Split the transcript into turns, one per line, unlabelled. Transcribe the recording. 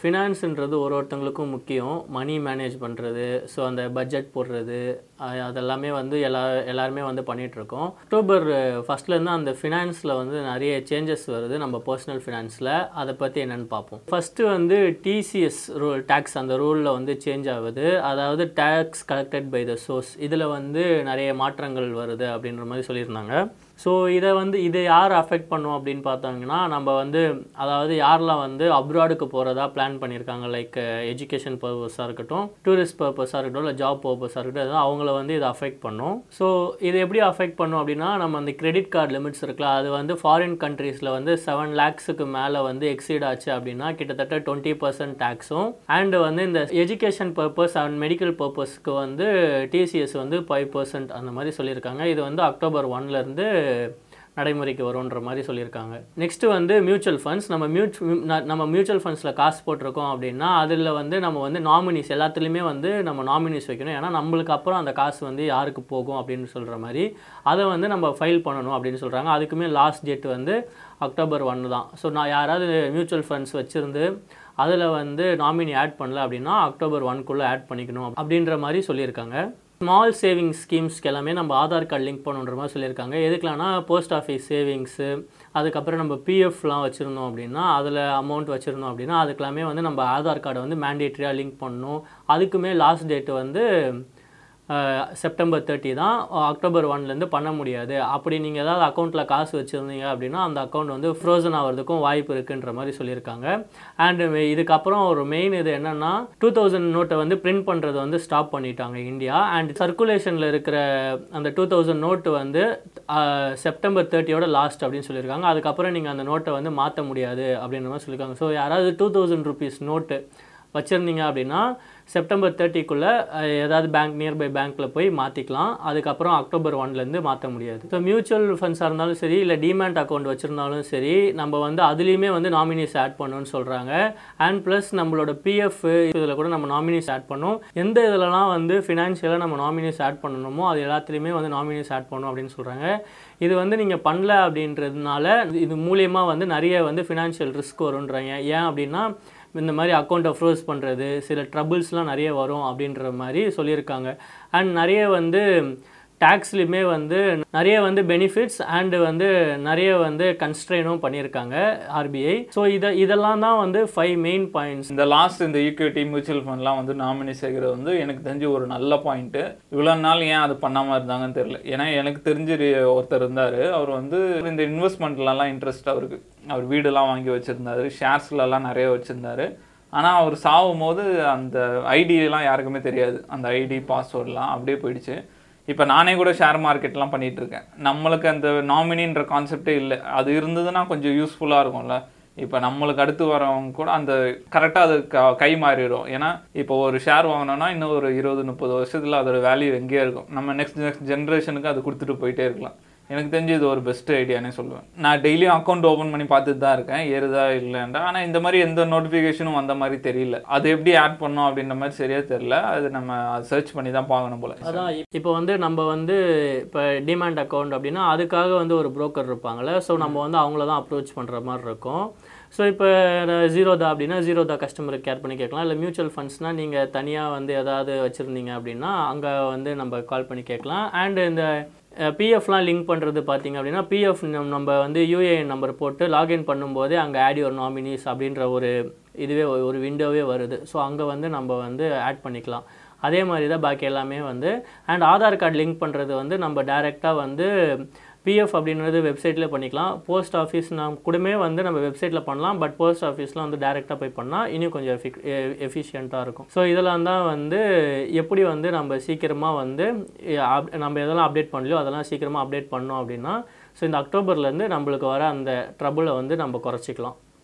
ஃபினான்ஸுன்றது ஒரு ஒருத்தங்களுக்கும் முக்கியம். மணி மேனேஜ் பண்ணுறது ஸோ அந்த பட்ஜெட் போடுறது அதெல்லாமே வந்து எல்லா எல்லாருமே வந்து பண்ணிகிட்ருக்கோம் அக்டோபர் ஃபஸ்ட்லேருந்து அந்த ஃபினான்ஸில் வந்து நிறைய சேஞ்சஸ் வருது நம்ம பர்சனல் ஃபினான்ஸில் அதை பற்றி என்னென்னு பார்ப்போம். ஃபஸ்ட்டு வந்து டிசிஎஸ் ரூல் டேக்ஸ் அந்த ரூலில் வந்து சேஞ்ச் ஆகுது. அதாவது tax collected by the source இதில் வந்து நிறைய மாற்றங்கள் வருது அப்படின்ற மாதிரி சொல்லியிருந்தாங்க. ஸோ இதை வந்து இதை யார் அஃபெக்ட் பண்ணும் அப்படின்னு பார்த்தாங்கன்னா நம்ம வந்து அதாவது யாரெல்லாம் வந்து அப்ராடுக்கு போகிறதா பிளான் பண்ணியிருக்காங்க லைக் எஜுகேஷன் பர்பஸாக இருக்கட்டும் டூரிஸ்ட் பர்பஸாக இருக்கட்டும் இல்லை ஜாப் பர்பஸாக இருக்கட்டும் எதாவது அவங்கள வந்து இதை அஃபெக்ட் பண்ணும். ஸோ இது எப்படி அஃபெக்ட் பண்ணும் அப்படின்னா நம்ம அந்த கிரெடிட் கார்டு லிமிட்ஸ் இருக்குல்ல அது வந்து ஃபாரின் கண்ட்ரீஸில் வந்து செவன் லேக்ஸுக்கு மேலே வந்து எக்ஸீட் ஆச்சு அப்படின்னா கிட்டத்தட்ட டுவெண்ட்டி பர்சன்ட் டேக்ஸும் அண்டு வந்து இந்த எஜுகேஷன் பர்பஸ் அண்ட் மெடிக்கல் பர்பஸ்க்கு வந்து டிசிஎஸ் வந்து ஃபைவ் பர்சன்ட் அந்த மாதிரி சொல்லியிருக்காங்க. இது வந்து அக்டோபர் ஒன்லேருந்து நடைமுறைக்கு வரும்ன்ற மாதிரி சொல்லியிருக்காங்க. நெக்ஸ்ட்டு வந்து மியூச்சுவல் ஃபண்ட்ஸ் நம்ம மியூச் நம்ம மியூச்சுவல் ஃபண்ட்ஸில் காசு போட்டிருக்கோம் அப்படின்னா அதில் வந்து நம்ம வந்து நாமினிஸ் எல்லாத்துலேயுமே வந்து நம்ம நாமினிஸ் வைக்கணும். ஏன்னா நம்மளுக்கு அப்புறம் அந்த காசு வந்து யாருக்கு போகும் அப்படின்னு சொல்கிற மாதிரி அதை வந்து நம்ம ஃபைல் பண்ணணும் அப்படின்னு சொல்கிறாங்க அதுக்குமே லாஸ்ட் டேட் வந்து அக்டோபர் ஒன்று தான். ஸோ நான் யாராவது மியூச்சுவல் ஃபண்ட்ஸ் வச்சுருந்து அதில் வந்து நாமினி ஆட் பண்ணல அப்படின்னா அக்டோபர் ஒன்குள்ளே ஆட் பண்ணிக்கணும் அப்படின்ற மாதிரி சொல்லியிருக்காங்க. ஸ்மால் சேவிங்ஸ் ஸ்கீம்ஸ்க்கு எல்லாமே நம்ம ஆதார் கார்டு லிங்க் பண்ணுன்ற மாதிரி சொல்லியிருக்காங்க. எதுக்கலாம்னா போஸ்ட் ஆஃபீஸ் சேவிங்ஸு அதுக்கப்புறம் நம்ம பிஎஃப்லாம் வச்சுருந்தோம் அப்படின்னா அதில் அமௌண்ட் வச்சுருந்தோம் அப்படின்னா அதுக்கெல்லாமே வந்து நம்ம ஆதார் கார்டை வந்து மேண்டேட்ரியாக லிங்க் பண்ணணும் அதுக்குமே லாஸ்ட் டேட்டு வந்து செப்டம்பர் தேர்ட்டி தான் அக்டோபர் ஒன்லேருந்து பண்ண முடியாது. அப்படி நீங்கள் ஏதாவது அக்கௌண்ட்டில் காசு வச்சுருந்தீங்க அப்படின்னா அந்த அக்கௌண்ட் வந்து ஃப்ரோசன் ஆகிறதுக்கும் வாய்ப்பு இருக்குன்ற மாதிரி சொல்லியிருக்காங்க. அண்டு இதுக்கப்புறம் ஒரு மெயின் இது என்னென்னா டூ தௌசண்ட் நோட்டை வந்து பிரிண்ட் பண்ணுறது வந்து ஸ்டாப் பண்ணிட்டாங்க இந்தியா. அண்ட் சர்க்குலேஷனில் இருக்கிற அந்த டூ தௌசண்ட் நோட்டு வந்து செப்டம்பர் தேர்ட்டியோட லாஸ்ட் அப்படின்னு சொல்லியிருக்காங்க. அதுக்கப்புறம் நீங்கள் அந்த நோட்டை வந்து மாற்ற முடியாது அப்படின்ற மாதிரி சொல்லியிருக்காங்க. ஸோ யாராவது டூ தௌசண்ட் ருபீஸ் நோட்டு வச்சுருந்தீங்க அப்படின்னா செப்டம்பர் தேர்ட்டிக்குள்ளே ஏதாவது பேங்க் நியர்பை பேங்க்கில் போய் மாற்றிக்கலாம் அதுக்கப்புறம் அக்டோபர் ஒன்லேருந்து மாற்ற முடியாது. ஸோ மியூச்சுவல் ஃபண்ட்ஸாக இருந்தாலும் சரி இல்லை டிமேண்ட் அக்கௌண்ட் வச்சுருந்தாலும் சரி நம்ம வந்து அதுலேயுமே வந்து நாமினிஸ் ஆட் பண்ணணும்னு சொல்கிறாங்க அண்ட் ப்ளஸ் நம்மளோட பிஎஃப் இதில் கூட நம்ம நாமினிஸ் ஆட் பண்ணும். எந்த இதிலலாம் வந்து ஃபினான்ஷியலாக நம்ம நாமினிஸ் ஆட் பண்ணணுமோ அது எல்லாத்துலேயுமே வந்து நாமினிஸ் ஆட் பண்ணணும் அப்படின்னு சொல்கிறாங்க இது வந்து நீங்கள் பண்ணல அப்படின்றதுனால இது மூலியமாக வந்து நிறைய வந்து ஃபினான்ஷியல் ரிஸ்க் வருன்றாங்க ஏன் அப்படின்னா இந்த மாதிரி அக்கௌண்ட்டை ஃப்ரோஸ் பண்ணுறது சில ட்ரபிள்ஸ்லாம் நிறைய வரும் அப்படின்ற மாதிரி சொல்லியிருக்காங்க. அண்ட் நிறைய வந்து டேக்ஸ்லையுமே வந்து நிறைய வந்து பெனிஃபிட்ஸ் அண்டு வந்து நிறைய வந்து கன்ஸ்ட்ரெயினும் பண்ணியிருக்காங்க ஆர்பிஐ ஸோ இதை இதெல்லாம் தான் வந்து ஃபைவ் மெயின் பாயிண்ட்ஸ்
இந்த லாஸ்ட் இந்த ஈக்விட்டி மியூச்சுவல் ஃபண்ட்லாம் வந்து நாமினி செய்கிறது வந்து எனக்கு தெரிஞ்சு ஒரு நல்ல பாயிண்ட்டு இவ்வளோ நாள் ஏன் அது பண்ணாமல் இருந்தாங்கன்னு தெரியல. ஏன்னா எனக்கு தெரிஞ்சு ஒருத்தர் இருந்தார். அவர் வந்து இந்த இன்வெஸ்ட்மெண்ட்லலாம் இன்ட்ரெஸ்ட் அவருக்கு. அவர் வீடெல்லாம் வாங்கி வச்சுருந்தாரு. ஷேர்ஸ்லலாம் நிறைய வச்சுருந்தாரு. ஆனால் அவர் சாகும் போது அந்த ஐடியெலாம் யாருக்குமே தெரியாது. அந்த ஐடி பாஸ்வேர்ட்லாம் அப்படியே போயிடுச்சு. இப்போ நானே கூட ஷேர் மார்க்கெட்லாம் பண்ணிகிட்ருக்கேன் இருக்கேன் நம்மளுக்கு அந்த நாமினின்ற கான்செப்டே இல்லை. அது இருந்ததுன்னா கொஞ்சம் யூஸ்ஃபுல்லாக இருக்கும்ல. இப்போ நம்மளுக்கு அடுத்து வரவங்க கூட அந்த கரெக்டாக அது க கை மாறிடும். ஏன்னா இப்போ ஒரு ஷேர் வாங்கினோன்னா இன்னும் ஒரு இருபது முப்பது வருஷத்தில் அதோட வேல்யூ எங்கேயே இருக்கும். நம்ம நெக்ஸ்ட் நெக்ஸ்ட் ஜென்ரேஷனுக்கு அது கொடுத்துட்டு போயிட்டே இருக்கலாம். எனக்கு தெரிஞ்சு இது ஒரு பெஸ்ட் ஐடியானே சொல்லுவேன். நான் டெய்லியும் அக்கௌண்ட் ஓப்பன் பண்ணி பார்த்துட்டு தான் இருக்கேன். ஏறுதா இல்லைன்றா ஆனால் இந்த மாதிரி எந்த நோட்டிஃபிகேஷனும் வந்த மாதிரி தெரியல. அது எப்படி ஆட் பண்ணோம் அப்படின்ற மாதிரி சரியா தெரியல. அது நம்ம சர்ச் பண்ணி தான் பார்க்கணும் போல.
அதான். இப்போ வந்து நம்ம வந்து இப்போ டிமாண்ட் அக்கௌண்ட் அப்படின்னா அதுக்காக வந்து ஒரு புரோக்கர் இருப்பாங்கள்ல ஸோ நம்ம வந்து அவங்கள தான் அப்ரோச் பண்ணுற மாதிரி இருக்கும். ஸோ இப்போ ஜீரோதா அப்படின்னா ஜீரோதா கஸ்டமருக்கு கேர் பண்ணி கேட்கலாம். இல்லை மியூச்சுவல் ஃபண்ட்ஸ்னால் நீங்கள் தனியாக வந்து ஏதாவது வச்சுருந்தீங்க அப்படின்னா அங்கே வந்து நம்ம கால் பண்ணி கேட்கலாம். அண்ட் இந்த பிஎஃப்லாம் லிங்க் பண்ணுறது பார்த்தீங்க அப்படின்னா பிஎஃப் நம்ம வந்து யூஏஎன் நம்பர் போட்டு லாகின் பண்ணும்போதே அங்கே ஆட் யுவர் நாமினிஸ் அப்படின்ற ஒரு இதுவே ஒரு விண்டோவே வருது. ஸோ அங்கே வந்து நம்ம வந்து ஆட் பண்ணிக்கலாம். அதே மாதிரி தான் பாக்கி எல்லாமே வந்து அண்ட் ஆதார் கார்டு லிங்க் பண்ணுறது வந்து நம்ம டைரெக்டாக வந்து பிஎஃப் அப்படின்றது வெப்சைட்லேயே பண்ணிக்கலாம். போஸ்ட் ஆஃபீஸ் நாம் கூடமே வந்து நம்ம வெப்சைட்டில் பண்ணலாம். பட் போஸ்ட் ஆஃபீஸில் வந்து டேரெக்டாக போய் பண்ணால் இன்னும் கொஞ்சம் எஃபிக் எஃபிஷியண்ட்டாக இருக்கும். ஸோ இதெல்லாம் தான் வந்து எப்படி வந்து நம்ம சீக்கிரமாக வந்து அப் நம்ம எதெல்லாம் அப்டேட் பண்ணலையோ அதெல்லாம் சீக்கிரமாக அப்டேட் பண்ணோம் அப்படின்னா ஸோ இந்த அக்டோபர்லேருந்து நம்மளுக்கு வர அந்த ட்ரபுளை வந்து நம்ம குறைச்சிக்கலாம்.